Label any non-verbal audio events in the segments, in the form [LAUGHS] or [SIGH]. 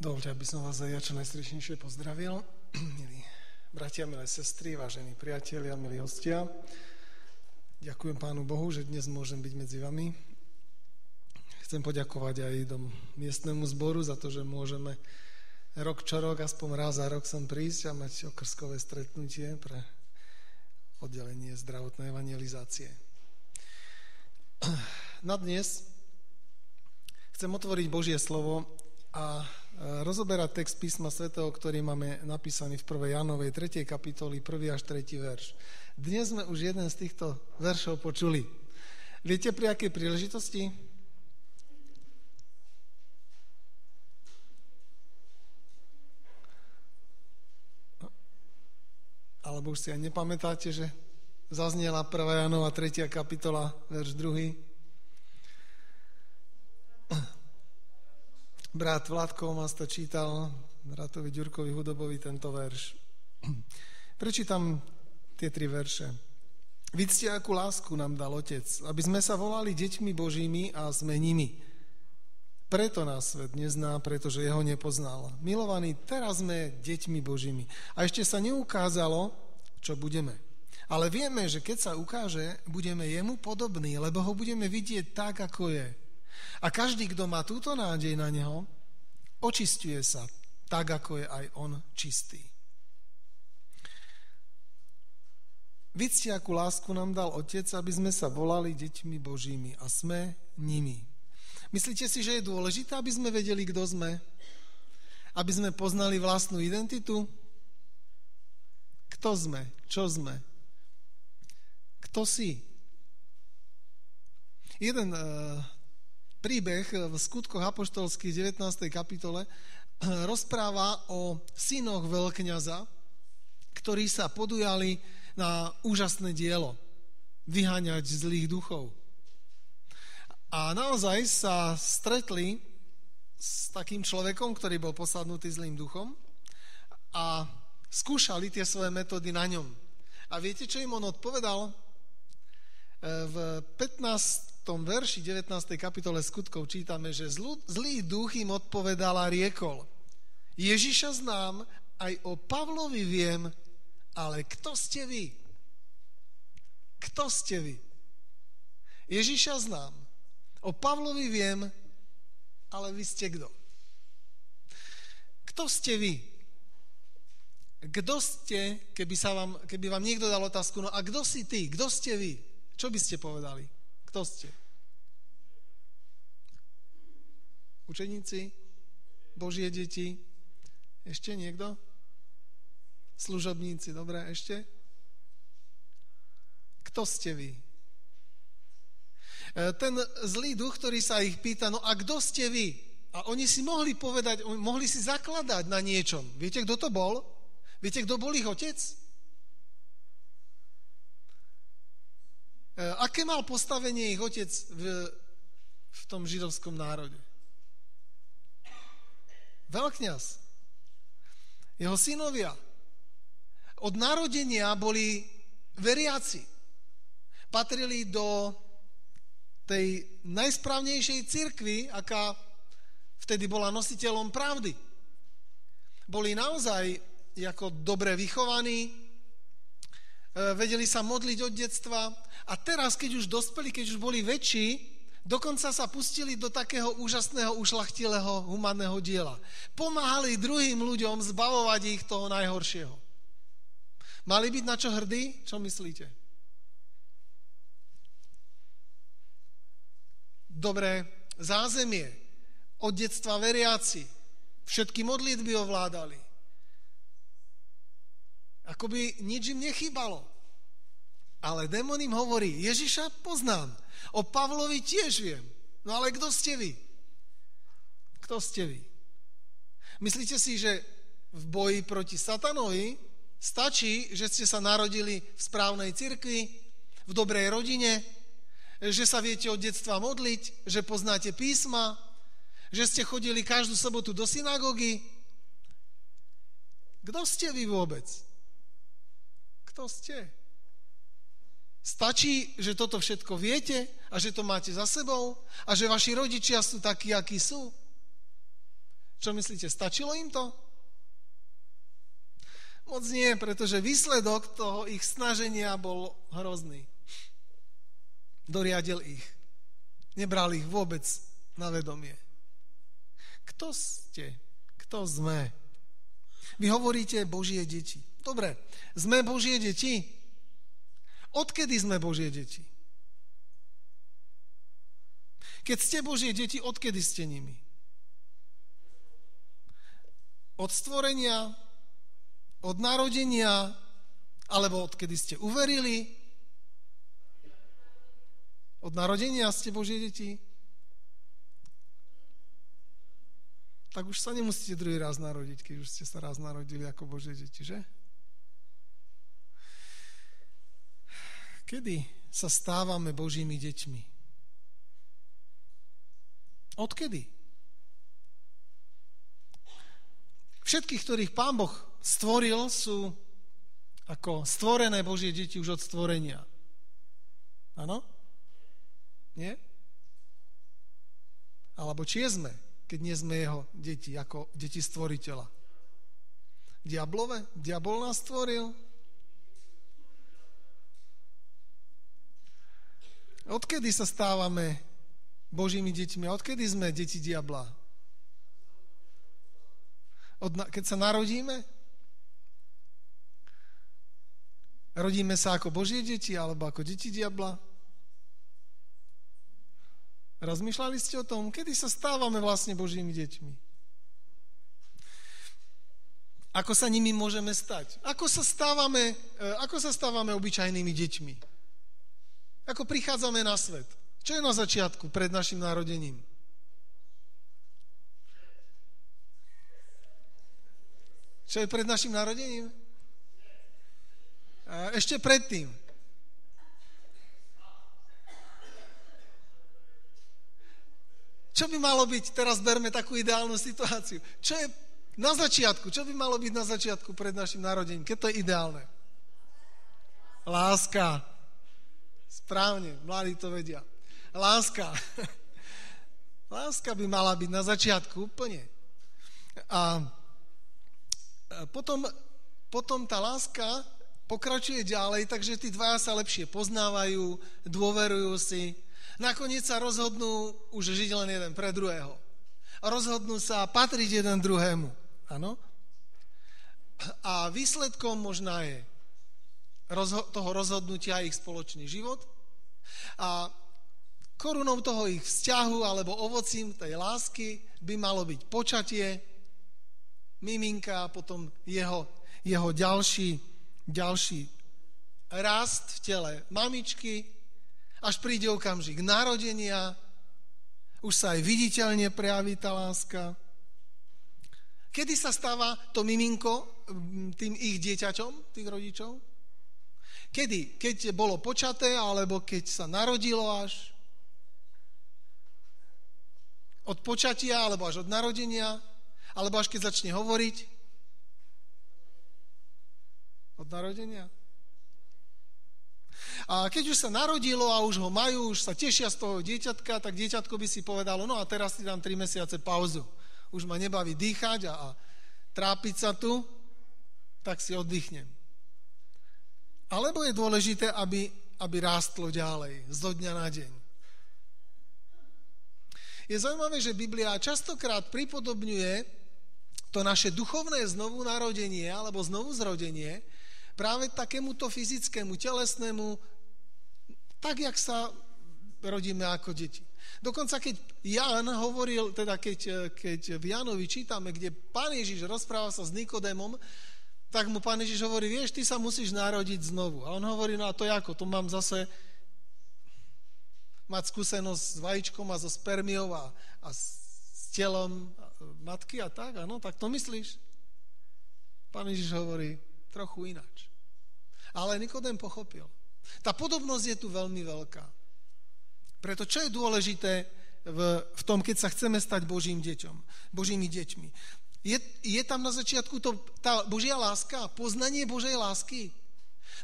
Dovolte, aby som vás aj ja čo najsrdečnejšie pozdravil. [CLEARS THROAT] Milí bratia, milé sestry, vážení priatelia, milí hostia. Ďakujem Pánu Bohu, že dnes môžem byť medzi vami. Chcem poďakovať aj do miestnemu zboru za to, že môžeme rok čo rok, aspoň raz za rok sem prísť a mať okrskové stretnutie pre oddelenie zdravotnej evangelizácie. [CLEARS THROAT] Na dnes chcem otvoriť Božie slovo a rozoberať text písma svätého, ktorý máme napísaný v 1. Janovej 3. kapitoli, 1. až 3. verš. Dnes sme už jeden z týchto veršov počuli. Viete, pri akej príležitosti? Alebo už si aj nepamätáte, že zaznela 1. Janova 3. kapitola, verš 2. brat Vládko Omas to čítal, bratovi Ďurkovi Hudobovi tento verš. Prečítam tie tri verše. Vidzte, akú lásku nám dal Otec, aby sme sa volali deťmi Božími a sme nimi. Preto nás svet nezná, pretože jeho nepoznal. Milovaní, teraz sme deťmi Božími. A ešte sa neukázalo, čo budeme. Ale vieme, že keď sa ukáže, budeme jemu podobní, lebo ho budeme vidieť tak, ako je. A každý, kto má túto nádej na neho, očistuje sa tak, ako je aj on čistý. Vidzte, akú lásku nám dal Otec, aby sme sa volali deťmi Božími a sme nimi. Myslíte si, že je dôležité, aby sme vedeli, kto sme? Aby sme poznali vlastnú identitu? Kto sme? Čo sme? Kto si? Jeden uh, príbeh v skutkoch apoštolských 19. kapitole rozpráva o synoch veľkňaza, ktorí sa podujali na úžasné dielo vyháňať zlých duchov. A naozaj sa stretli s takým človekom, ktorý bol posadnutý zlým duchom a skúšali tie svoje metódy na ňom. A viete, čo im on odpovedal? E, v 15 tom verši 19. kapitole skutkov čítame, že zlú, zlý duch im odpovedal a riekol. Ježiša znám, aj o Pavlovi viem, ale kto ste vy? Kto ste vy? Ježiša znám, o Pavlovi viem, ale vy ste kto? Kto ste vy? Kto ste, keby, sa vám, keby vám niekto dal otázku, no a kto si ty? Kto ste vy? Čo by ste povedali? Kto ste? Učeníci? Božie deti? Ešte niekto? Služobníci, dobre, ešte? Kto ste vy? E, ten zlý duch, ktorý sa ich pýta, no a kto ste vy? A oni si mohli povedať, mohli si zakladať na niečom. Viete, kto to bol? Viete, kto bol ich otec? E, aké mal postavenie ich otec v, v tom židovskom národe? Veľkňaz. Jeho synovia. Od narodenia boli veriaci. Patrili do tej najsprávnejšej cirkvi, aká vtedy bola nositeľom pravdy. Boli naozaj ako dobre vychovaní, E, vedeli sa modliť od detstva a teraz, keď už dospeli, keď už boli väčší, dokonca sa pustili do takého úžasného, ušlachtilého, humanného diela. Pomáhali druhým ľuďom zbavovať ich toho najhoršieho. Mali byť na čo hrdí? Čo myslíte? Dobré zázemie, od detstva veriaci, všetky modlitby ovládali ako by nič im nechybalo. Ale démon im hovorí, Ježiša poznám, o Pavlovi tiež viem. No ale kto ste vy? Kto ste vy? Myslíte si, že v boji proti satanovi stačí, že ste sa narodili v správnej cirkvi, v dobrej rodine, že sa viete od detstva modliť, že poznáte písma, že ste chodili každú sobotu do synagógy? Kto ste vy vôbec? Kto ste? Stačí, že toto všetko viete a že to máte za sebou a že vaši rodičia sú takí, akí sú? Čo myslíte, stačilo im to? Moc nie, pretože výsledok toho ich snaženia bol hrozný. Doriadil ich. Nebral ich vôbec na vedomie. Kto ste? Kto sme? Vy hovoríte Božie deti. Dobre, sme Božie deti? Odkedy sme Božie deti? Keď ste Božie deti, odkedy ste nimi? Od stvorenia, od narodenia, alebo odkedy ste uverili? Od narodenia ste Božie deti? Tak už sa nemusíte druhý raz narodiť, keď už ste sa raz narodili ako Božie deti, že? Kedy sa stávame Božími deťmi? Odkedy? Všetkých, ktorých Pán Boh stvoril, sú ako stvorené Božie deti už od stvorenia. Áno? Nie? Alebo či sme, keď nie sme jeho deti, ako deti stvoriteľa? Diablové? Diabol nás stvoril? Odkedy sa stávame Božími deťmi? Odkedy sme deti diabla? od, keď sa narodíme? Rodíme sa ako Božie deti alebo ako deti diabla? Rozmýšľali ste o tom, kedy sa stávame vlastne Božími deťmi? Ako sa nimi môžeme stať? Ako sa stávame, e, ako sa stávame obyčajnými deťmi? Ako prichádzame na svet? Čo je na začiatku pred našim narodením? Čo je pred našim narodením? Ešte predtým. Čo by malo byť, teraz berme takú ideálnu situáciu, čo je na začiatku, čo by malo byť na začiatku pred našim narodením, keď to je ideálne? Láska. Správne, mladí to vedia. Láska. [LAUGHS] Láska by mala byť na začiatku úplne. A potom, potom tá láska pokračuje ďalej, takže tí dvaja sa lepšie poznávajú, dôverujú si. Nakoniec sa rozhodnú už žiť len jeden pre druhého. A rozhodnú sa patriť jeden druhému. Áno? A výsledkom možná je toho rozhodnutia ich spoločný život. A korunou toho ich vzťahu alebo ovocím tej lásky by malo byť počatie, miminka a potom jeho, jeho ďalší, ďalší rast v tele mamičky, až príde okamžik narodenia, už sa aj viditeľne prejaví tá láska. Kedy sa stáva to miminko tým ich dieťaťom, tých rodičov? Kedy? Keď bolo počaté, alebo keď sa narodilo až? Od počatia, alebo až od narodenia? Alebo až keď začne hovoriť? Od narodenia? A keď už sa narodilo a už ho majú, už sa tešia z toho dieťatka, tak dieťatko by si povedalo, no a teraz si dám 3 mesiace pauzu. Už ma nebaví dýchať a, a trápiť sa tu, tak si oddychnem. Alebo je dôležité, aby, aby rástlo ďalej, zo dňa na deň. Je zaujímavé, že Biblia častokrát pripodobňuje to naše duchovné znovu narodenie alebo znovu zrodenie práve takémuto fyzickému, telesnému, tak, jak sa rodíme ako deti. Dokonca keď Jan hovoril, teda keď, keď v Janovi čítame, kde pán Ježiš rozpráva sa s Nikodémom, tak mu pán Ježiš hovorí, vieš, ty sa musíš narodiť znovu. A on hovorí, no a to ako? To mám zase mať skúsenosť s vajíčkom a so spermiou a, a s telom matky a tak, áno, tak to myslíš? Pán Ježiš hovorí trochu ináč. Ale Nikodem pochopil. Tá podobnosť je tu veľmi veľká. Preto čo je dôležité v, v tom, keď sa chceme stať Božím deťom, Božími deťmi? Je, je tam na začiatku to, tá Božia láska, poznanie Božej lásky.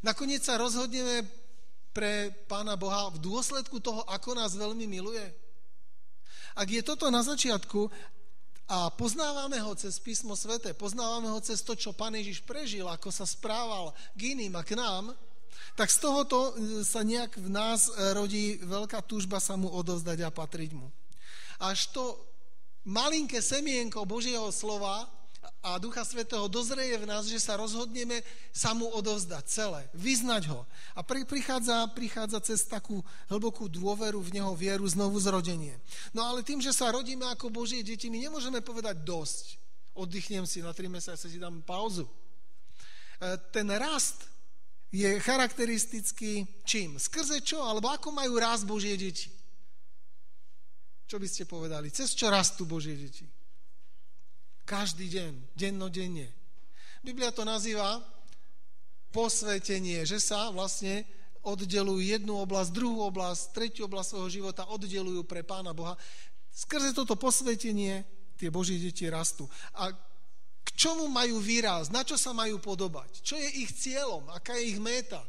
Nakoniec sa rozhodneme pre Pána Boha v dôsledku toho, ako nás veľmi miluje. Ak je toto na začiatku, a poznávame ho cez písmo sveté, poznávame ho cez to, čo Pán Ježiš prežil, ako sa správal k iným a k nám, tak z tohoto e, sa nejak v nás rodí veľká túžba sa mu odovzdať a patriť mu. Až to malinké semienko Božieho slova a Ducha Svetého dozreje v nás, že sa rozhodneme sa mu odovzdať celé, vyznať ho. A prichádza, prichádza cez takú hlbokú dôveru v Neho, vieru, znovu zrodenie. No ale tým, že sa rodíme ako Božie deti, my nemôžeme povedať dosť. Oddychnem si, na tri mesiace si dám pauzu. E, ten rast je charakteristický čím? Skrze čo? Alebo ako majú rast Božie deti? Čo by ste povedali? Cez čo rastú Božie deti? Každý deň, dennodenne. Biblia to nazýva posvetenie, že sa vlastne oddelujú jednu oblasť, druhú oblasť, tretiu oblasť svojho života, oddelujú pre Pána Boha. Skrze toto posvetenie tie Božie deti rastú. A k čomu majú výraz? Na čo sa majú podobať? Čo je ich cieľom? Aká je ich méta?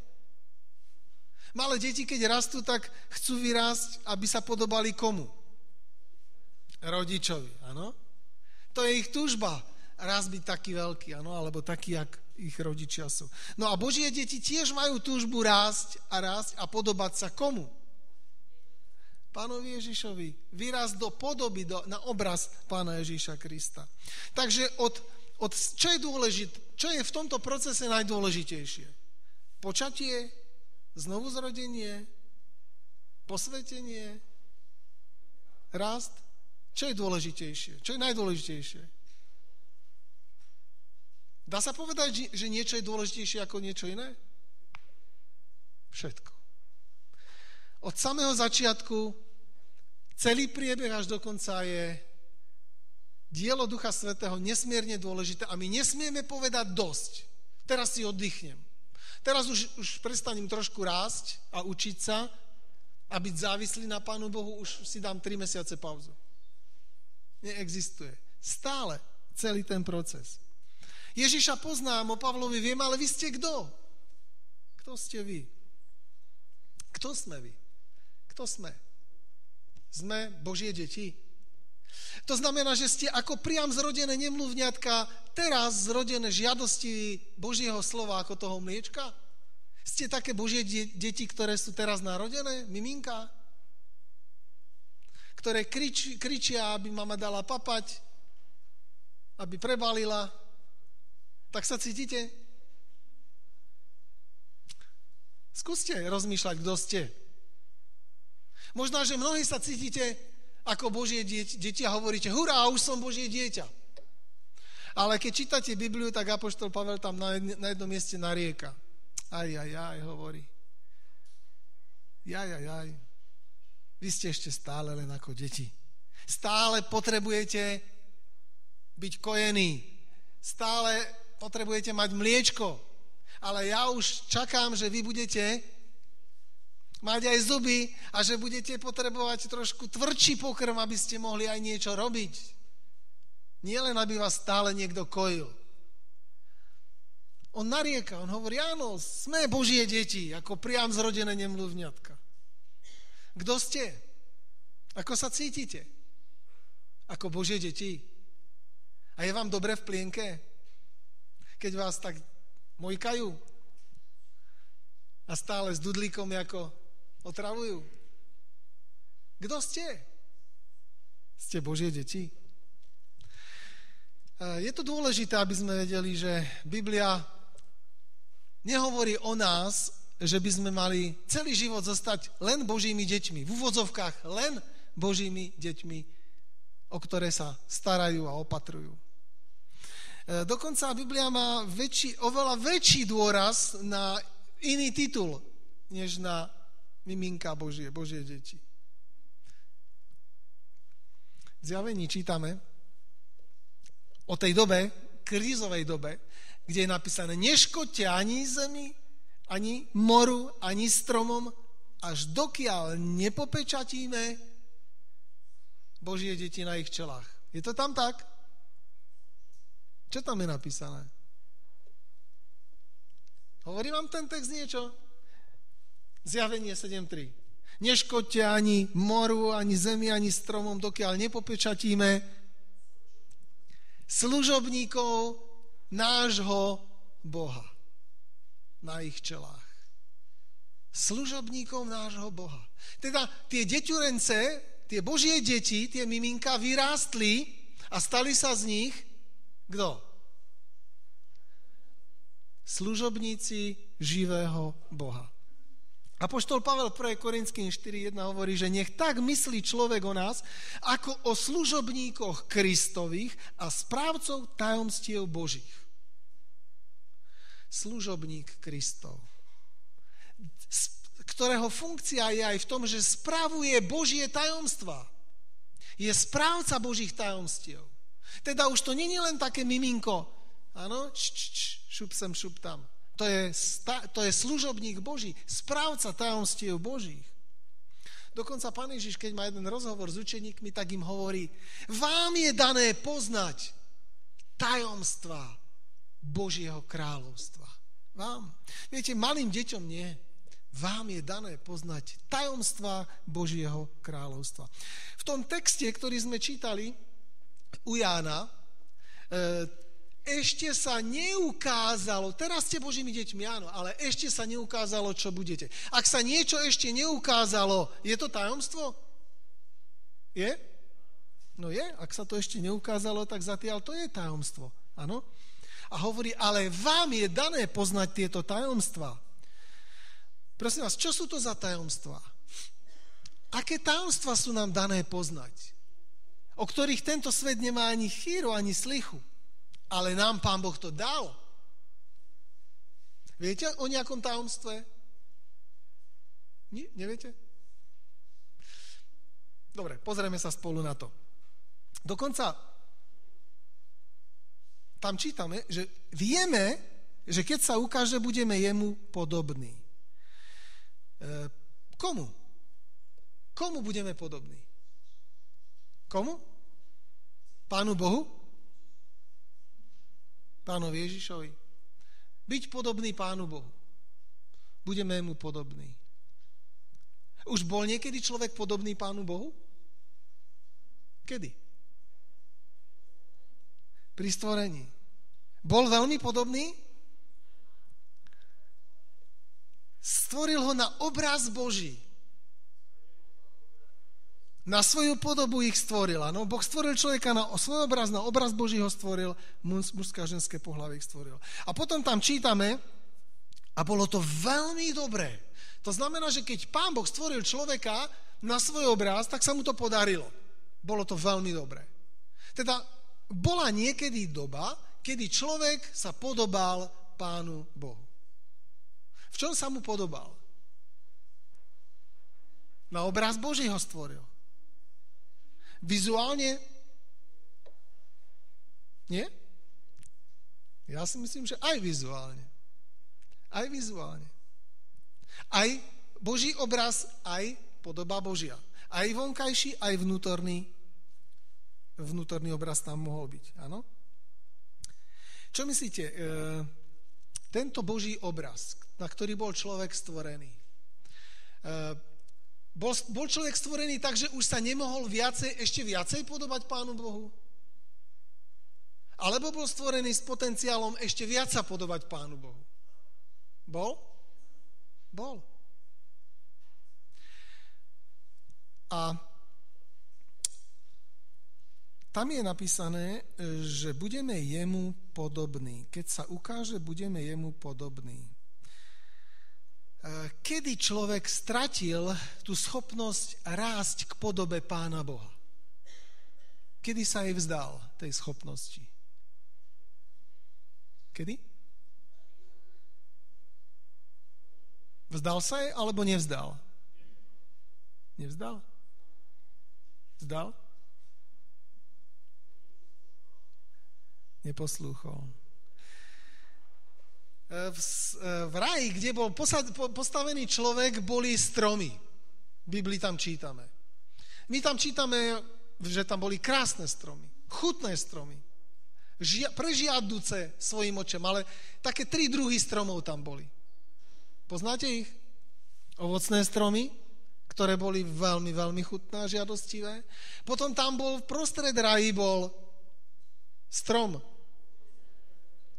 Malé deti, keď rastú, tak chcú vyrásť, aby sa podobali komu? Rodičovi, áno? To je ich túžba. Raz byť taký veľký, ano, alebo taký, jak ich rodičia sú. No a Božie deti tiež majú túžbu rásť a rásť a podobať sa komu? Pánovi Ježišovi. Vyraz do podoby, do, na obraz Pána Ježiša Krista. Takže od, od, čo je dôležité, čo je v tomto procese najdôležitejšie? Počatie, znovu zrodenie, posvetenie, rast, čo je dôležitejšie? Čo je najdôležitejšie? Dá sa povedať, že niečo je dôležitejšie ako niečo iné? Všetko. Od samého začiatku celý priebeh až do konca je dielo Ducha Svetého nesmierne dôležité a my nesmieme povedať dosť. Teraz si oddychnem. Teraz už, už prestanem trošku rásť a učiť sa a byť závislý na Pánu Bohu, už si dám 3 mesiace pauzu neexistuje. Stále celý ten proces. Ježiša poznám, o Pavlovi viem, ale vy ste kto? Kto ste vy? Kto sme vy? Kto sme? Sme Božie deti. To znamená, že ste ako priam zrodené nemluvňatka, teraz zrodené žiadosti Božieho slova ako toho mliečka? Ste také Božie deti, ktoré sú teraz narodené? Miminka? Ktoré krič, kričia, aby mama dala papať, aby prebalila. Tak sa cítite? Skúste rozmýšľať, kto ste. Možno, že mnohí sa cítite ako Božie deti a hovoríte, hurá, už som Božie dieťa. Ale keď čítate Bibliu, tak Apoštol Pavel tam na, jednom mieste narieka. Aj, aj, aj, hovorí. Jaj, aj, aj. Vy ste ešte stále len ako deti. Stále potrebujete byť kojení. Stále potrebujete mať mliečko. Ale ja už čakám, že vy budete mať aj zuby a že budete potrebovať trošku tvrdší pokrm, aby ste mohli aj niečo robiť. Nie len, aby vás stále niekto kojil. On narieka, on hovorí, áno, sme Božie deti, ako priam zrodené nemluvňatka. Kto ste? Ako sa cítite? Ako Božie deti? A je vám dobre v plienke? Keď vás tak mojkajú? A stále s dudlíkom ako otravujú? Kto ste? Ste Božie deti? Je to dôležité, aby sme vedeli, že Biblia nehovorí o nás že by sme mali celý život zostať len Božími deťmi. V úvodzovkách len Božími deťmi, o ktoré sa starajú a opatrujú. E, dokonca Biblia má väčší, oveľa väčší dôraz na iný titul, než na miminka Božie, Božie deti. V zjavení čítame o tej dobe, krízovej dobe, kde je napísané, neškodte ani zemi, ani moru, ani stromom, až dokiaľ nepopečatíme Božie deti na ich čelách. Je to tam tak? Čo tam je napísané? Hovorí vám ten text niečo? Zjavenie 7.3. Neškodte ani moru, ani zemi, ani stromom, dokiaľ nepopečatíme služobníkov nášho Boha na ich čelách. Služobníkov nášho Boha. Teda tie deťurence, tie Božie deti, tie miminka vyrástli a stali sa z nich kto? Služobníci živého Boha. Apoštol Pavel 1. Korinským 4.1 hovorí, že nech tak myslí človek o nás, ako o služobníkoch Kristových a správcov tajomstiev Božích. Služobník Kristov, ktorého funkcia je aj v tom, že spravuje Božie tajomstva. Je správca Božích tajomstiev. Teda už to není len také miminko, áno, šup sem, šup tam to je, to je služobník Boží, správca tajomstiev Božích. Dokonca Pán Ježiš, keď má jeden rozhovor s učeníkmi, tak im hovorí, vám je dané poznať tajomstva Božieho kráľovstva. Vám. Viete, malým deťom nie. Vám je dané poznať tajomstva Božieho kráľovstva. V tom texte, ktorý sme čítali u Jána, e, ešte sa neukázalo, teraz ste Božími deťmi, áno, ale ešte sa neukázalo, čo budete. Ak sa niečo ešte neukázalo, je to tajomstvo? Je? No je, ak sa to ešte neukázalo, tak zatiaľ to je tajomstvo, áno? A hovorí, ale vám je dané poznať tieto tajomstva. Prosím vás, čo sú to za tajomstva? Aké tajomstva sú nám dané poznať? O ktorých tento svet nemá ani chýru, ani slichu ale nám Pán Boh to dal. Viete o nejakom tajomstve? Nie? Neviete? Dobre, pozrieme sa spolu na to. Dokonca tam čítame, že vieme, že keď sa ukáže, budeme jemu podobní. E, komu? Komu budeme podobní? Komu? Pánu Bohu? pánovi Ježišovi. Byť podobný pánu Bohu. Budeme mu podobní. Už bol niekedy človek podobný pánu Bohu? Kedy? Pri stvorení. Bol veľmi podobný? Stvoril ho na obraz Boží. Na svoju podobu ich stvoril. No, boh stvoril človeka na svoj obraz, na obraz Boží ho stvoril, mužské a ženské pohľavy ich stvoril. A potom tam čítame, a bolo to veľmi dobré. To znamená, že keď pán Boh stvoril človeka na svoj obraz, tak sa mu to podarilo. Bolo to veľmi dobré. Teda bola niekedy doba, kedy človek sa podobal pánu Bohu. V čom sa mu podobal? Na obraz Boží ho stvoril. Vizuálne? Nie? Ja si myslím, že aj vizuálne. Aj vizuálne. Aj Boží obraz, aj podoba Božia. Aj vonkajší, aj vnútorný, vnútorný obraz tam mohol byť. Áno? Čo myslíte? E, tento Boží obraz, na ktorý bol človek stvorený, e, bol, bol človek stvorený tak, že už sa nemohol viacej, ešte viacej podobať Pánu Bohu? Alebo bol stvorený s potenciálom ešte viac sa podobať Pánu Bohu? Bol? Bol. A tam je napísané, že budeme jemu podobní. Keď sa ukáže, budeme jemu podobní. E, kedy človek stratil tú schopnosť rásť k podobe Pána Boha? Kedy sa jej vzdal tej schopnosti? Kedy? Vzdal sa jej alebo nevzdal? Nevzdal? Vzdal? Neposlúchol. E, v, e, v raji, kde bol postavený človek, boli stromy. V Biblii tam čítame. My tam čítame, že tam boli krásne stromy, chutné stromy, žia, prežiaduce svojim očem, ale také tri druhy stromov tam boli. Poznáte ich? Ovocné stromy, ktoré boli veľmi, veľmi chutné a žiadostivé. Potom tam bol, v prostred raji bol Strom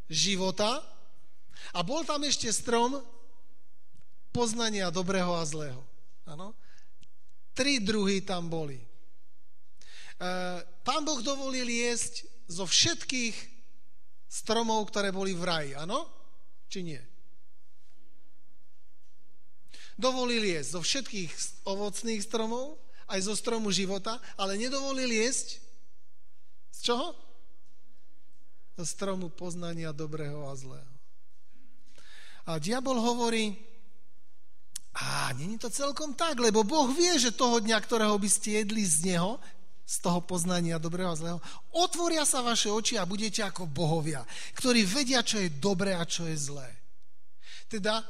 života a bol tam ešte strom poznania dobrého a zlého. Áno? Tri druhy tam boli. E, pán Boh dovolil jesť zo všetkých stromov, ktoré boli v raji, áno? Či nie? Dovolil jesť zo všetkých ovocných stromov, aj zo stromu života, ale nedovolil jesť z čoho? Stromu poznania dobrého a zlého. A diabol hovorí, a není to celkom tak, lebo Boh vie, že toho dňa, ktorého by ste jedli z neho, z toho poznania dobrého a zlého, otvoria sa vaše oči a budete ako bohovia, ktorí vedia, čo je dobré a čo je zlé. Teda,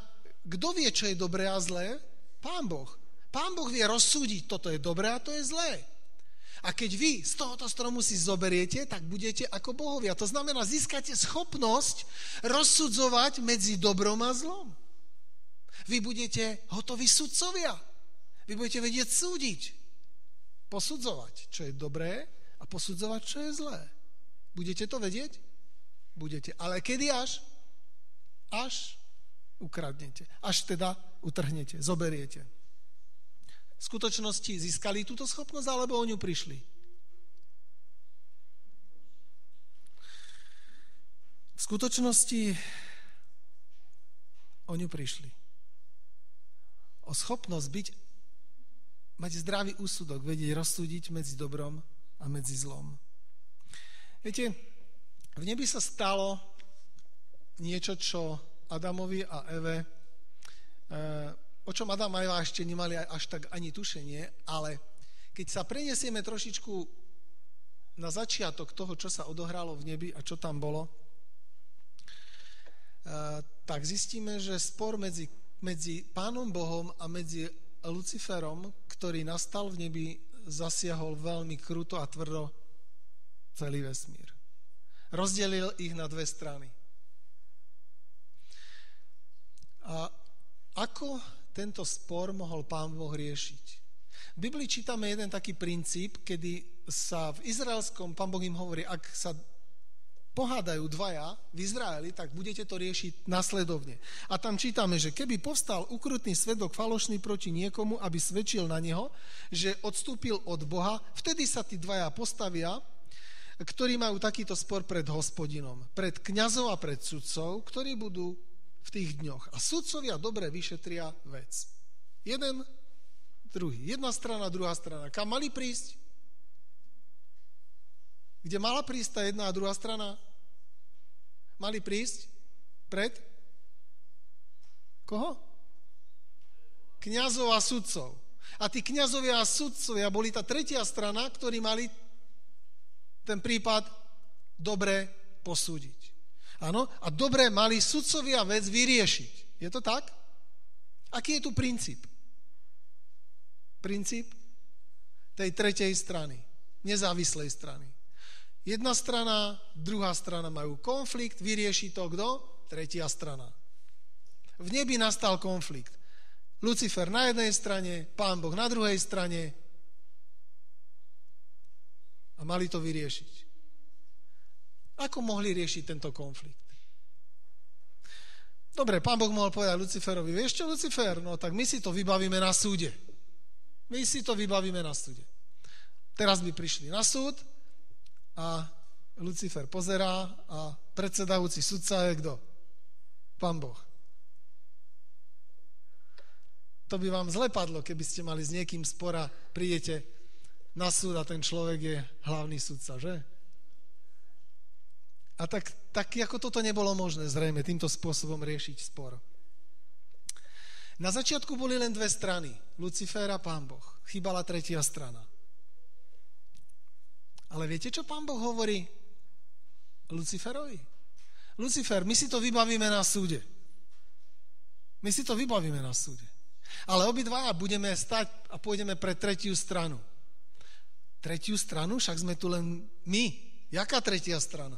kto vie, čo je dobré a zlé? Pán Boh. Pán Boh vie rozsúdiť, toto je dobré a to je zlé. A keď vy z tohoto stromu si zoberiete, tak budete ako bohovia. To znamená, získate schopnosť rozsudzovať medzi dobrom a zlom. Vy budete hotoví sudcovia. Vy budete vedieť súdiť. Posudzovať, čo je dobré a posudzovať, čo je zlé. Budete to vedieť? Budete. Ale kedy až? Až ukradnete. Až teda utrhnete, zoberiete. V skutočnosti získali túto schopnosť, alebo o ňu prišli? V skutočnosti o ňu prišli o schopnosť byť, mať zdravý úsudok, vedieť rozsúdiť medzi dobrom a medzi zlom. Viete, v nebi sa stalo niečo, čo Adamovi a Eve, e, o čom Adam a Eva ešte nemali až tak ani tušenie, ale keď sa preniesieme trošičku na začiatok toho, čo sa odohralo v nebi a čo tam bolo, e, tak zistíme, že spor medzi medzi Pánom Bohom a medzi Luciferom, ktorý nastal v nebi, zasiahol veľmi kruto a tvrdo celý vesmír. Rozdelil ich na dve strany. A ako tento spor mohol Pán Boh riešiť? V Biblii čítame jeden taký princíp, kedy sa v izraelskom, Pán Boh im hovorí, ak sa pohádajú dvaja v Izraeli, tak budete to riešiť nasledovne. A tam čítame, že keby povstal ukrutný svedok falošný proti niekomu, aby svedčil na neho, že odstúpil od Boha, vtedy sa tí dvaja postavia, ktorí majú takýto spor pred hospodinom, pred kňazov a pred sudcov, ktorí budú v tých dňoch. A sudcovia dobre vyšetria vec. Jeden, druhý. Jedna strana, druhá strana. Kam mali prísť? Kde mala prísť tá jedna a druhá strana? mali prísť pred koho? Kňazov a sudcov. A tí kňazovia a sudcovia boli tá tretia strana, ktorí mali ten prípad dobre posúdiť. Áno? A dobre mali sudcovia vec vyriešiť. Je to tak? Aký je tu princíp? Princíp tej tretej strany, nezávislej strany. Jedna strana, druhá strana majú konflikt, vyrieši to kto? Tretia strana. V nebi nastal konflikt. Lucifer na jednej strane, pán Boh na druhej strane a mali to vyriešiť. Ako mohli riešiť tento konflikt? Dobre, pán Boh mohol povedať Luciferovi, vieš čo, Lucifer, no tak my si to vybavíme na súde. My si to vybavíme na súde. Teraz by prišli na súd, a Lucifer pozerá a predsedajúci sudca je kto? Pán Boh. To by vám zle padlo, keby ste mali s niekým spora, prídete na súd a ten človek je hlavný sudca, že? A tak, tak ako toto nebolo možné zrejme týmto spôsobom riešiť spor. Na začiatku boli len dve strany, Lucifer a Pán Boh. Chýbala tretia strana. Ale viete, čo pán Boh hovorí Luciferovi? Lucifer, my si to vybavíme na súde. My si to vybavíme na súde. Ale obidvaja budeme stať a pôjdeme pre tretiu stranu. Tretiu stranu? Však sme tu len my. Jaká tretia strana?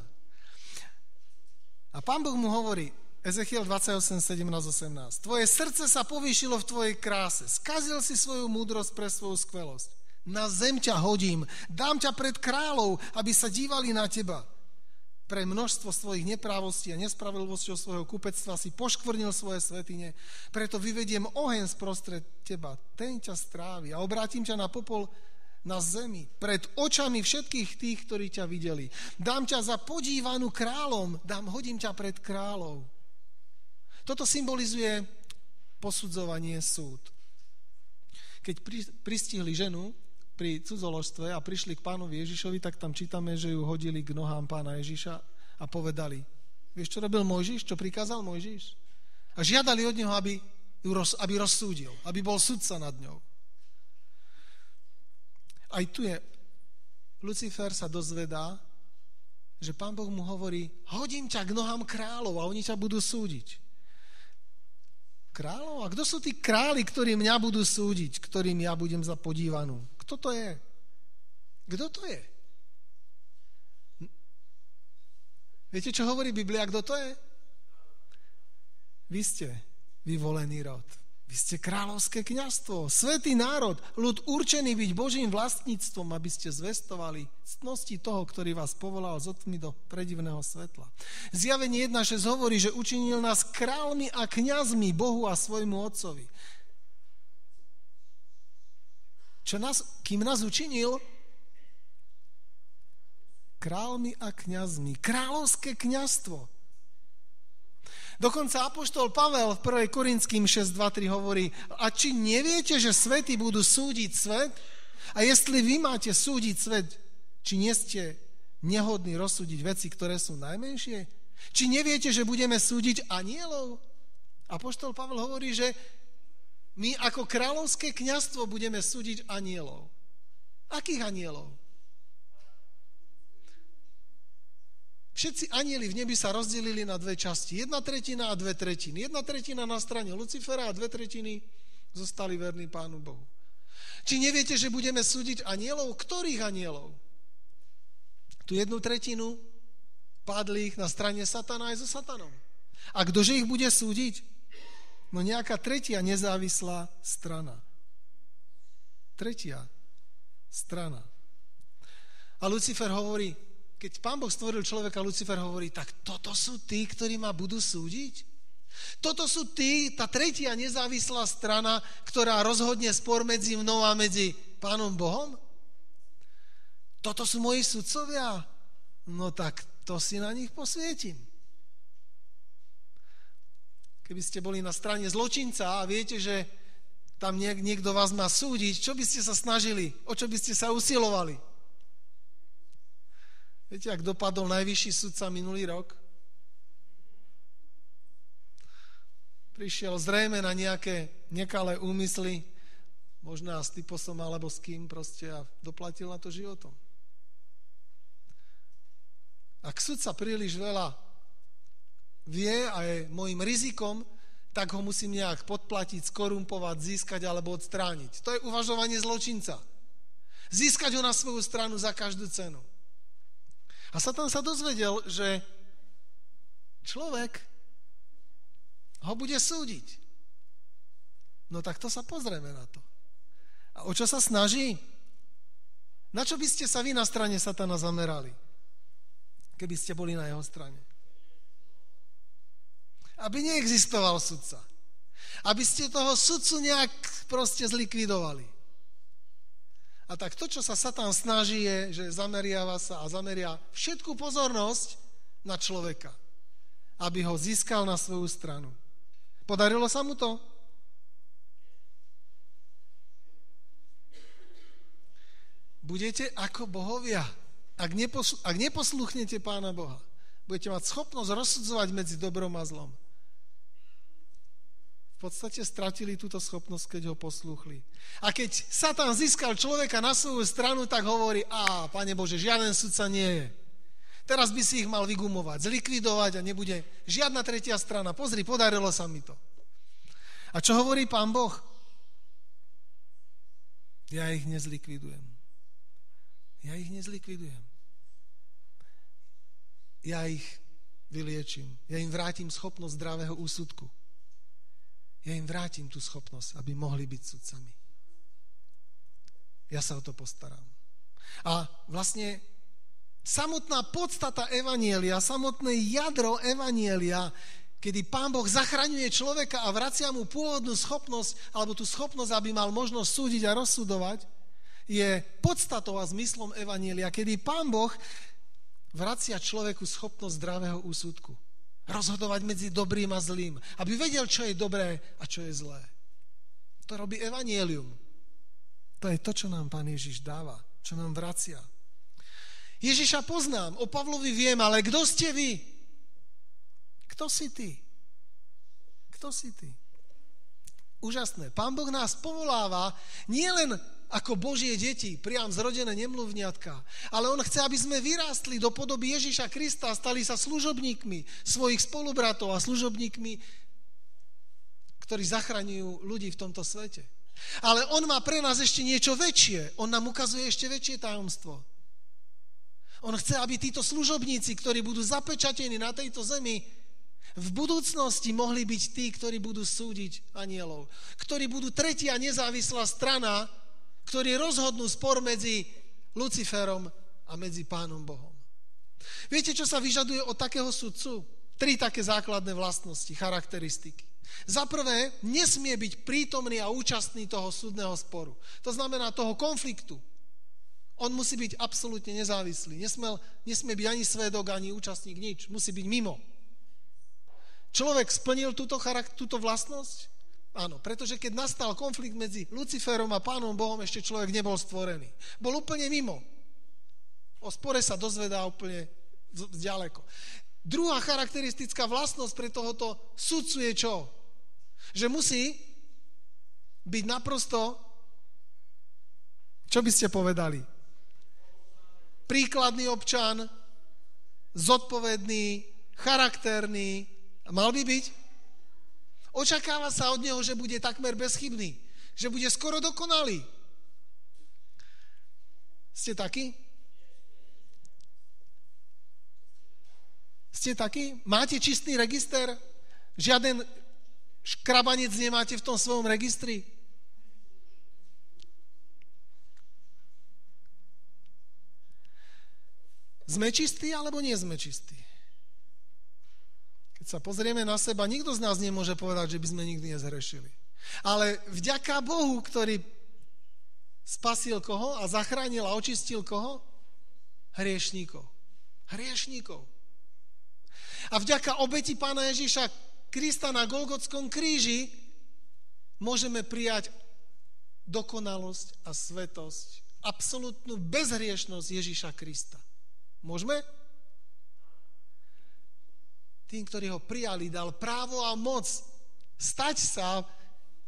A pán Boh mu hovorí, Ezechiel 28, 17, 18. Tvoje srdce sa povýšilo v tvojej kráse. Skazil si svoju múdrosť pre svoju skvelosť. Na zem ťa hodím, dám ťa pred kráľov, aby sa dívali na teba. Pre množstvo svojich neprávostí a nespravedlivosťou svojho kupectva si poškvrnil svoje svetine. Preto vyvediem oheň sprostred teba, ten ťa strávi a obrátim ťa na popol na zemi, pred očami všetkých tých, ktorí ťa videli. Dám ťa za podívanú kráľom, dám, hodím ťa pred kráľov. Toto symbolizuje posudzovanie súd. Keď pristihli ženu, pri cudzoložstve a prišli k pánovi Ježišovi, tak tam čítame, že ju hodili k nohám pána Ježiša a povedali, vieš, čo robil Mojžiš, čo prikázal Mojžiš? A žiadali od neho, aby, aby rozsúdil, aby bol sudca nad ňou. Aj tu je, Lucifer sa dozvedá, že pán Boh mu hovorí, hodím ťa k nohám kráľov a oni ťa budú súdiť. Kráľov? A kto sú tí králi, ktorí mňa budú súdiť, ktorým ja budem za podívanú? Kto to je? Kto to je? Viete, čo hovorí Biblia? Kto to je? Vy ste vyvolený rod. Vy ste kráľovské kniazstvo, svetý národ, ľud určený byť Božím vlastníctvom, aby ste zvestovali ctnosti toho, ktorý vás povolal z otmy do predivného svetla. Zjavenie 1.6 hovorí, že učinil nás kráľmi a kňazmi Bohu a svojmu Otcovi. Čo nás, kým nás učinil? Králmi a kňazmi. Kráľovské kňazstvo. Dokonca Apoštol Pavel v 1. Korinským 6.2.3 hovorí, a či neviete, že svety budú súdiť svet? A jestli vy máte súdiť svet, či nie ste nehodní rozsúdiť veci, ktoré sú najmenšie? Či neviete, že budeme súdiť anielov? Apoštol Pavel hovorí, že my ako kráľovské kňazstvo budeme súdiť anielov. Akých anielov? Všetci anieli v nebi sa rozdelili na dve časti. Jedna tretina a dve tretiny. Jedna tretina na strane Lucifera a dve tretiny zostali verní Pánu Bohu. Či neviete, že budeme súdiť anielov? Ktorých anielov? Tu jednu tretinu padlých na strane Satana aj so Satanom. A ktože ich bude súdiť? no nejaká tretia nezávislá strana. Tretia strana. A Lucifer hovorí, keď pán Boh stvoril človeka, Lucifer hovorí, tak toto sú tí, ktorí ma budú súdiť? Toto sú tí, tá tretia nezávislá strana, ktorá rozhodne spor medzi mnou a medzi pánom Bohom? Toto sú moji sudcovia? No tak to si na nich posvietim. Keby ste boli na strane zločinca a viete, že tam niek- niekto vás má súdiť, čo by ste sa snažili? O čo by ste sa usilovali? Viete, ak dopadol najvyšší sudca minulý rok? Prišiel zrejme na nejaké nekalé úmysly, možná s typosom alebo s kým proste a doplatil na to životom. Ak sudca príliš veľa vie a je môjim rizikom, tak ho musím nejak podplatiť, skorumpovať, získať alebo odstrániť. To je uvažovanie zločinca. Získať ho na svoju stranu za každú cenu. A Satan sa dozvedel, že človek ho bude súdiť. No tak to sa pozrieme na to. A o čo sa snaží? Na čo by ste sa vy na strane Satana zamerali, keby ste boli na jeho strane? aby neexistoval sudca. Aby ste toho sudcu nejak proste zlikvidovali. A tak to, čo sa Satan snaží, je, že zameriava sa a zameria všetku pozornosť na človeka, aby ho získal na svoju stranu. Podarilo sa mu to? Budete ako bohovia, ak, neposl- ak neposluchnete Pána Boha. Budete mať schopnosť rozsudzovať medzi dobrom a zlom v podstate stratili túto schopnosť, keď ho poslúchli. A keď Satan získal človeka na svoju stranu, tak hovorí, a Pane Bože, žiaden sudca nie je. Teraz by si ich mal vygumovať, zlikvidovať a nebude žiadna tretia strana. Pozri, podarilo sa mi to. A čo hovorí Pán Boh? Ja ich nezlikvidujem. Ja ich nezlikvidujem. Ja ich vyliečím. Ja im vrátim schopnosť zdravého úsudku ja im vrátim tú schopnosť, aby mohli byť sudcami. Ja sa o to postaram. A vlastne samotná podstata Evanielia, samotné jadro Evanielia, kedy Pán Boh zachraňuje človeka a vracia mu pôvodnú schopnosť, alebo tú schopnosť, aby mal možnosť súdiť a rozsudovať, je podstatou a zmyslom Evanielia, kedy Pán Boh vracia človeku schopnosť zdravého úsudku. Rozhodovať medzi dobrým a zlým. Aby vedel, čo je dobré a čo je zlé. To robí Evanielium. To je to, čo nám Pán Ježiš dáva, čo nám vracia. Ježiša poznám, o Pavlovi viem, ale kto ste vy? Kto si ty? Kto si ty? Úžasné. Pán Boh nás povoláva nielen ako Božie deti, priam zrodené nemluvňatka. Ale On chce, aby sme vyrástli do podoby Ježiša Krista a stali sa služobníkmi svojich spolubratov a služobníkmi, ktorí zachraňujú ľudí v tomto svete. Ale On má pre nás ešte niečo väčšie. On nám ukazuje ešte väčšie tajomstvo. On chce, aby títo služobníci, ktorí budú zapečatení na tejto zemi, v budúcnosti mohli byť tí, ktorí budú súdiť anielov. Ktorí budú tretia nezávislá strana, ktorí rozhodnú spor medzi Luciferom a medzi Pánom Bohom. Viete, čo sa vyžaduje od takého sudcu? Tri také základné vlastnosti, charakteristiky. Za prvé, nesmie byť prítomný a účastný toho súdneho sporu. To znamená toho konfliktu. On musí byť absolútne nezávislý. Nesmel, nesmie byť ani svedok, ani účastník, nič. Musí byť mimo. Človek splnil túto, charak- túto vlastnosť? Áno, pretože keď nastal konflikt medzi Luciferom a Pánom Bohom, ešte človek nebol stvorený. Bol úplne mimo. O spore sa dozvedá úplne ďaleko. Druhá charakteristická vlastnosť pre tohoto sudcu je čo? Že musí byť naprosto, čo by ste povedali? Príkladný občan, zodpovedný, charakterný, mal by byť Očakáva sa od neho, že bude takmer bezchybný, že bude skoro dokonalý. Ste takí? Ste takí? Máte čistý register? Žiaden škrabanec nemáte v tom svojom registri? Sme čistí alebo nie sme čistí? Keď sa pozrieme na seba, nikto z nás nemôže povedať, že by sme nikdy nezhrešili. Ale vďaka Bohu, ktorý spasil koho a zachránil a očistil koho? Hriešníkov. Hriešníkov. A vďaka obeti pána Ježíša Krista na Golgotskom kríži môžeme prijať dokonalosť a svetosť, absolútnu bezhriešnosť Ježíša Krista. Môžeme? Tým, ktorí ho prijali, dal právo a moc stať sa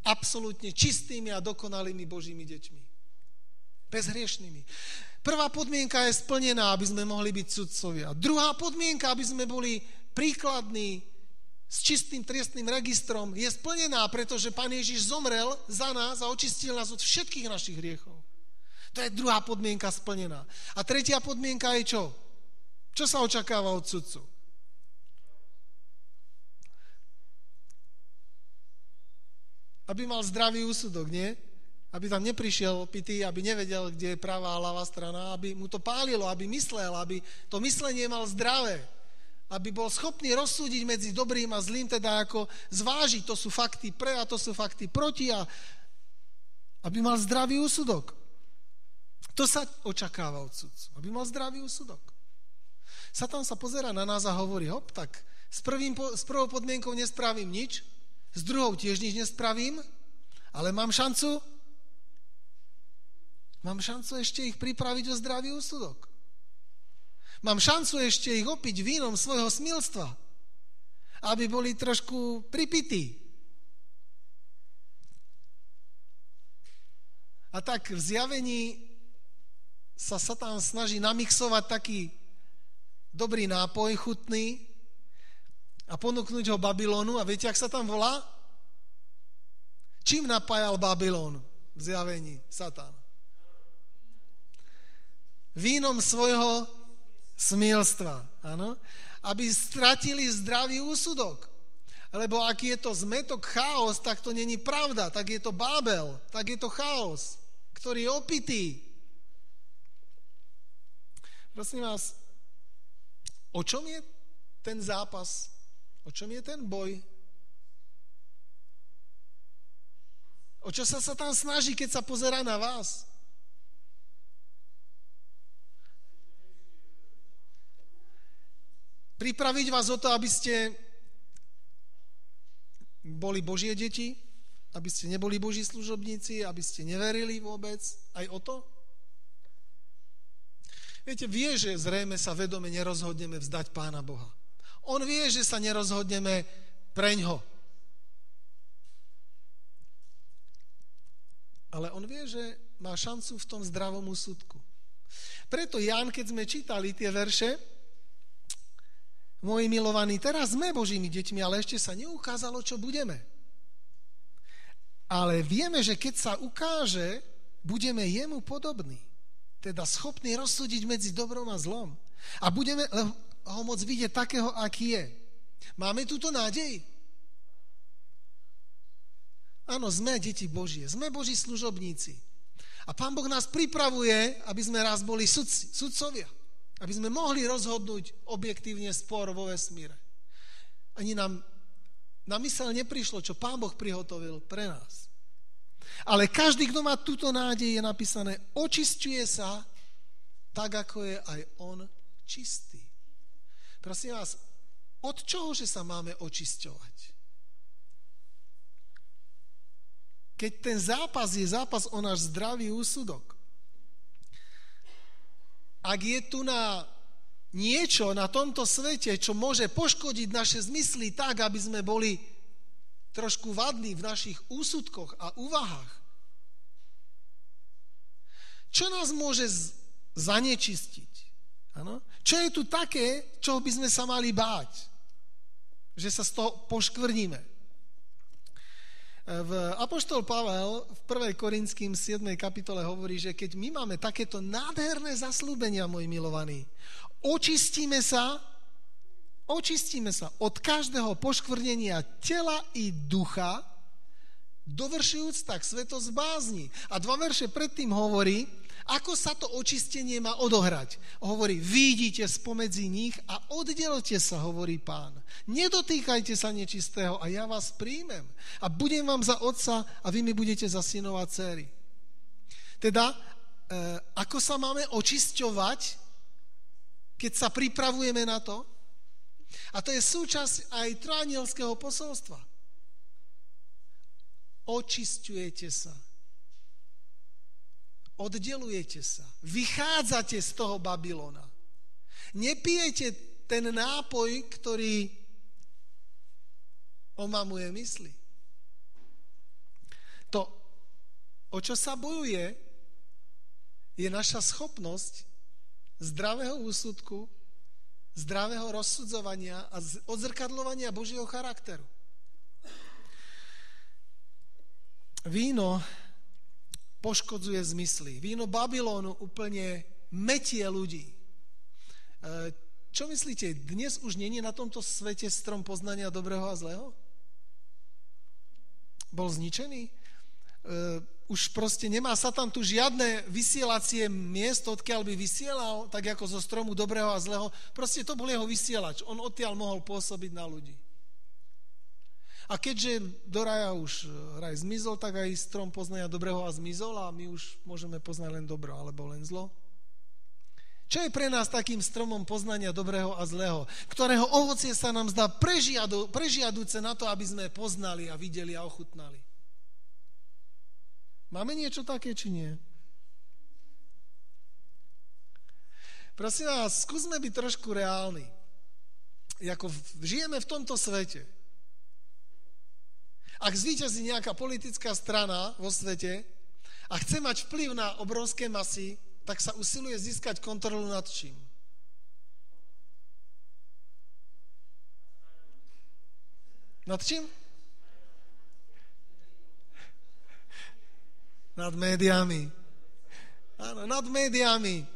absolútne čistými a dokonalými Božími deťmi. Bezhriešnými. Prvá podmienka je splnená, aby sme mohli byť sudcovia. Druhá podmienka, aby sme boli príkladní s čistým trestným registrom, je splnená, pretože Pán Ježiš zomrel za nás a očistil nás od všetkých našich hriechov. To je druhá podmienka splnená. A tretia podmienka je čo? Čo sa očakáva od sudcu? Aby mal zdravý úsudok, nie? Aby tam neprišiel pitý, aby nevedel, kde je pravá a ľavá strana, aby mu to pálilo, aby myslel, aby to myslenie mal zdravé, aby bol schopný rozsúdiť medzi dobrým a zlým, teda ako zvážiť, to sú fakty pre a to sú fakty proti a aby mal zdravý úsudok. To sa očakáva od sudcu, aby mal zdravý úsudok. Satan sa pozera na nás a hovorí, hop, tak s, prvým, s prvou podmienkou nespravím nič, s druhou tiež nič nespravím, ale mám šancu, mám šancu ešte ich pripraviť o zdravý úsudok. Mám šancu ešte ich opiť vínom svojho smilstva, aby boli trošku pripití. A tak v zjavení sa Satan snaží namixovať taký dobrý nápoj, chutný, a ponúknuť ho Babylonu. A viete, ak sa tam volá? Čím napájal Babylon v zjavení Satan? Vínom svojho smilstva, áno? Aby stratili zdravý úsudok. Lebo ak je to zmetok, chaos, tak to není pravda, tak je to Babel, tak je to chaos, ktorý je opitý. Prosím vás, O čom je ten zápas? O čom je ten boj? O čo sa sa tam snaží, keď sa pozerá na vás? Pripraviť vás o to, aby ste boli Božie deti, aby ste neboli Boží služobníci, aby ste neverili vôbec, aj o to? Viete, vie, že zrejme sa vedome nerozhodneme vzdať Pána Boha. On vie, že sa nerozhodneme preňho. Ale on vie, že má šancu v tom zdravom úsudku. Preto Jan, keď sme čítali tie verše, moji milovaní, teraz sme Božími deťmi, ale ešte sa neukázalo, čo budeme. Ale vieme, že keď sa ukáže, budeme jemu podobní teda schopný rozsúdiť medzi dobrom a zlom. A budeme ho môcť vidieť takého, aký je. Máme túto nádej? Áno, sme deti Božie, sme Boží služobníci. A Pán Boh nás pripravuje, aby sme raz boli sudci, sudcovia. Aby sme mohli rozhodnúť objektívne spor vo vesmíre. Ani nám na mysel neprišlo, čo Pán Boh prihotovil pre nás. Ale každý, kto má túto nádej, je napísané, očistuje sa tak, ako je aj on čistý. Prosím vás, od čoho, že sa máme očisťovať? Keď ten zápas je zápas o náš zdravý úsudok, ak je tu na niečo na tomto svete, čo môže poškodiť naše zmysly tak, aby sme boli trošku vadní v našich úsudkoch a úvahách. Čo nás môže zanečistiť? Ano? Čo je tu také, čo by sme sa mali báť? Že sa z toho poškvrníme. V Apoštol Pavel v 1. Korinským 7. kapitole hovorí, že keď my máme takéto nádherné zaslúbenia, môj milovaní, očistíme sa očistíme sa od každého poškvrnenia tela i ducha, dovršujúc tak svetosť bázni. A dva verše predtým hovorí, ako sa to očistenie má odohrať. Hovorí, výjdite spomedzi nich a oddelte sa, hovorí pán. Nedotýkajte sa nečistého a ja vás príjmem. A budem vám za otca a vy mi budete za synov a dcery. Teda, e, ako sa máme očisťovať, keď sa pripravujeme na to? A to je súčasť aj troanielského posolstva. Očistujete sa. Oddelujete sa. Vychádzate z toho Babylona. Nepijete ten nápoj, ktorý omamuje mysli. To, o čo sa bojuje, je naša schopnosť zdravého úsudku zdravého rozsudzovania a odzrkadlovania Božieho charakteru. Víno poškodzuje zmysly. Víno Babylonu úplne metie ľudí. E, čo myslíte, dnes už není na tomto svete strom poznania dobrého a zlého? Bol zničený? E, už proste nemá sa tam tu žiadne vysielacie miesto, odkiaľ by vysielal, tak ako zo stromu dobrého a zlého. Proste to bol jeho vysielač. On odtiaľ mohol pôsobiť na ľudí. A keďže do raja už raj zmizol, tak aj strom poznania dobrého a zmizol a my už môžeme poznať len dobro alebo len zlo. Čo je pre nás takým stromom poznania dobrého a zlého, ktorého ovocie sa nám zdá prežiadu, prežiadúce na to, aby sme poznali a videli a ochutnali? Máme niečo také, či nie? Prosím vás, skúsme byť trošku reálni. Ako žijeme v tomto svete. Ak zvýťazí nejaká politická strana vo svete a chce mať vplyv na obrovské masy, tak sa usiluje získať kontrolu nad čím? Nad čím? Nad médiami. Áno, nad médiami.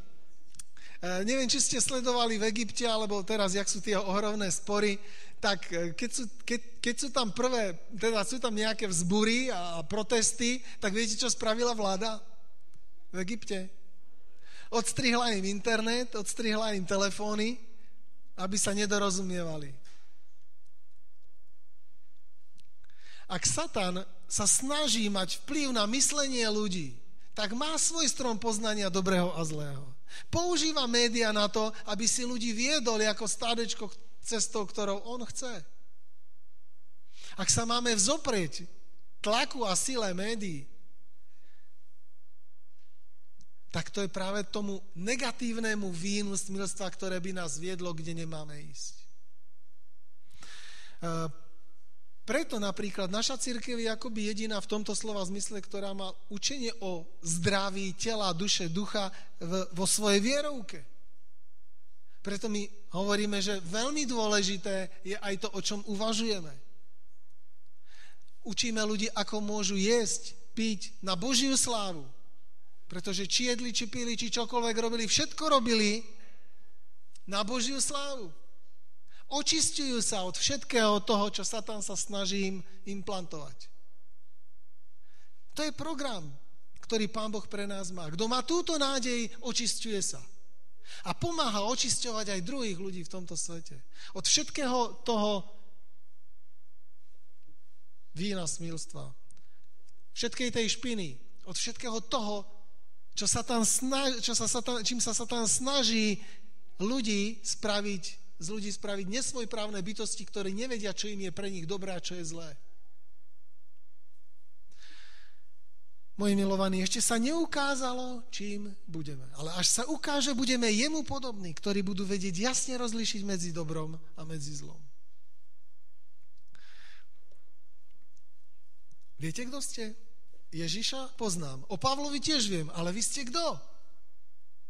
E, neviem, či ste sledovali v Egypte, alebo teraz, jak sú tie ohromné spory, tak e, keď sú, keď, keď sú tam prvé, teda sú tam nejaké vzbury a protesty, tak viete, čo spravila vláda v Egypte? Odstrihla im internet, odstrihla im telefóny aby sa nedorozumievali. Ak Satan sa snaží mať vplyv na myslenie ľudí, tak má svoj strom poznania dobrého a zlého. Používa média na to, aby si ľudí viedol ako stádečko cestou, ktorou on chce. Ak sa máme vzoprieť tlaku a sile médií, tak to je práve tomu negatívnemu vínu smilstva, ktoré by nás viedlo, kde nemáme ísť. Preto napríklad naša církev je akoby jediná v tomto slova zmysle, ktorá má učenie o zdraví tela, duše, ducha v, vo svojej vierovke. Preto my hovoríme, že veľmi dôležité je aj to, o čom uvažujeme. Učíme ľudí, ako môžu jesť, piť na Božiu slávu. Pretože či jedli, či pili, či čokoľvek robili, všetko robili na Božiu slávu. Očistujú sa od všetkého toho, čo Satan sa snaží im implantovať. To je program, ktorý Pán Boh pre nás má. Kto má túto nádej, očistuje sa. A pomáha očisťovať aj druhých ľudí v tomto svete. Od všetkého toho vína smilstva, všetkej tej špiny, od všetkého toho, čo sa tam snaž, čo sa satan, čím sa Satan snaží ľudí spraviť, z ľudí spraviť nesvojprávne bytosti, ktorí nevedia, čo im je pre nich dobré a čo je zlé. Moji milovaní, ešte sa neukázalo, čím budeme. Ale až sa ukáže, budeme jemu podobní, ktorí budú vedieť jasne rozlišiť medzi dobrom a medzi zlom. Viete, kto ste? Ježiša poznám. O Pavlovi tiež viem, ale vy ste kto?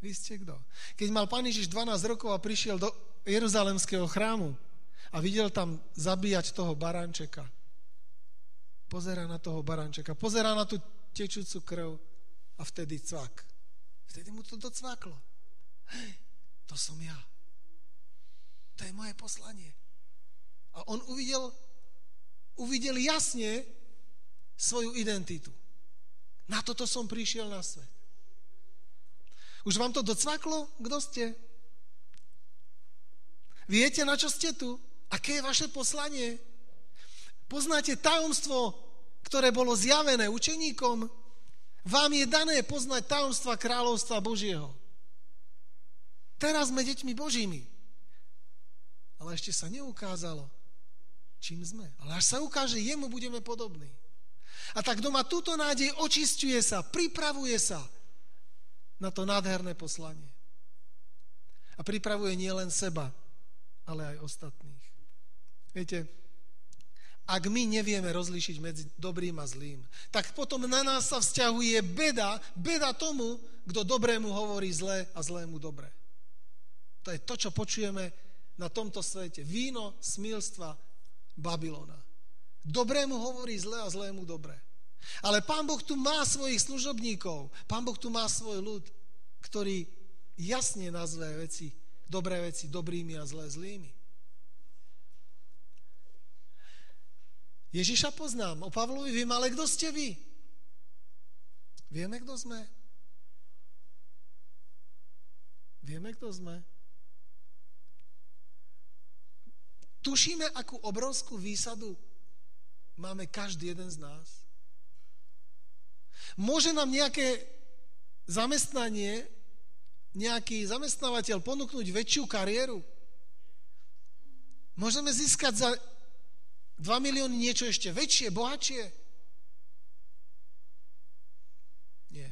Vy ste kto? Keď mal pán Ježiš 12 rokov a prišiel do Jeruzalemského chrámu a videl tam zabíjať toho barančeka, pozera na toho barančeka, pozera na tú tečúcu krv a vtedy cvak. Vtedy mu to docvaklo. Hej, to som ja. To je moje poslanie. A on uvidel, uvidel jasne svoju identitu. Na toto som prišiel na svet. Už vám to docvaklo? Kto ste? Viete, na čo ste tu? Aké je vaše poslanie? Poznáte tajomstvo, ktoré bolo zjavené učeníkom? Vám je dané poznať tajomstva kráľovstva Božieho. Teraz sme deťmi Božími. Ale ešte sa neukázalo, čím sme. Ale až sa ukáže, jemu budeme podobní. A tak má túto nádej, očistuje sa, pripravuje sa na to nádherné poslanie. A pripravuje nielen seba, ale aj ostatných. Viete, ak my nevieme rozlíšiť medzi dobrým a zlým, tak potom na nás sa vzťahuje beda, beda tomu, kto dobrému hovorí zlé a zlému dobre. To je to, čo počujeme na tomto svete. Víno smilstva Babylona. Dobrému hovorí zle a zlému dobre. Ale Pán Boh tu má svojich služobníkov. Pán Boh tu má svoj ľud, ktorý jasne nazve veci, dobré veci dobrými a zlé zlými. Ježiša poznám, o Pavlovi viem, ale kto ste vy? Vieme, kto sme? Vieme, kto sme? Tušíme, akú obrovskú výsadu máme každý jeden z nás? Môže nám nejaké zamestnanie, nejaký zamestnávateľ ponúknuť väčšiu kariéru? Môžeme získať za 2 milióny niečo ešte väčšie, bohatšie? Nie.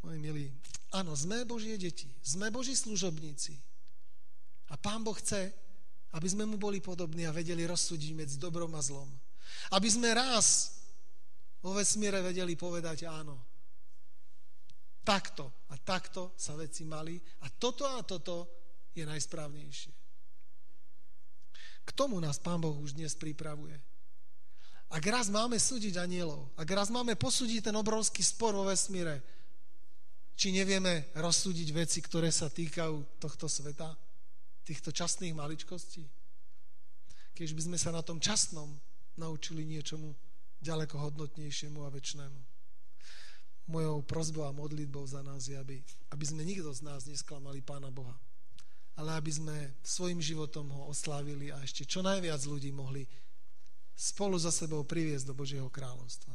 Moji milí, áno, sme Božie deti, sme Boží služobníci. A Pán Boh chce, aby sme mu boli podobní a vedeli rozsúdiť medzi dobrom a zlom. Aby sme raz vo vesmíre vedeli povedať áno. Takto a takto sa veci mali a toto a toto je najsprávnejšie. K tomu nás Pán Boh už dnes pripravuje. Ak raz máme súdiť anielov, ak raz máme posúdiť ten obrovský spor vo vesmíre, či nevieme rozsúdiť veci, ktoré sa týkajú tohto sveta, týchto častných maličkostí? Keď by sme sa na tom časnom naučili niečomu ďaleko hodnotnejšiemu a väčšnému. mojou prozbou a modlitbou za nás je, aby, aby sme nikto z nás nesklamali Pána Boha. Ale aby sme svojim životom ho oslávili a ešte čo najviac ľudí mohli spolu za sebou priviesť do Božieho kráľovstva.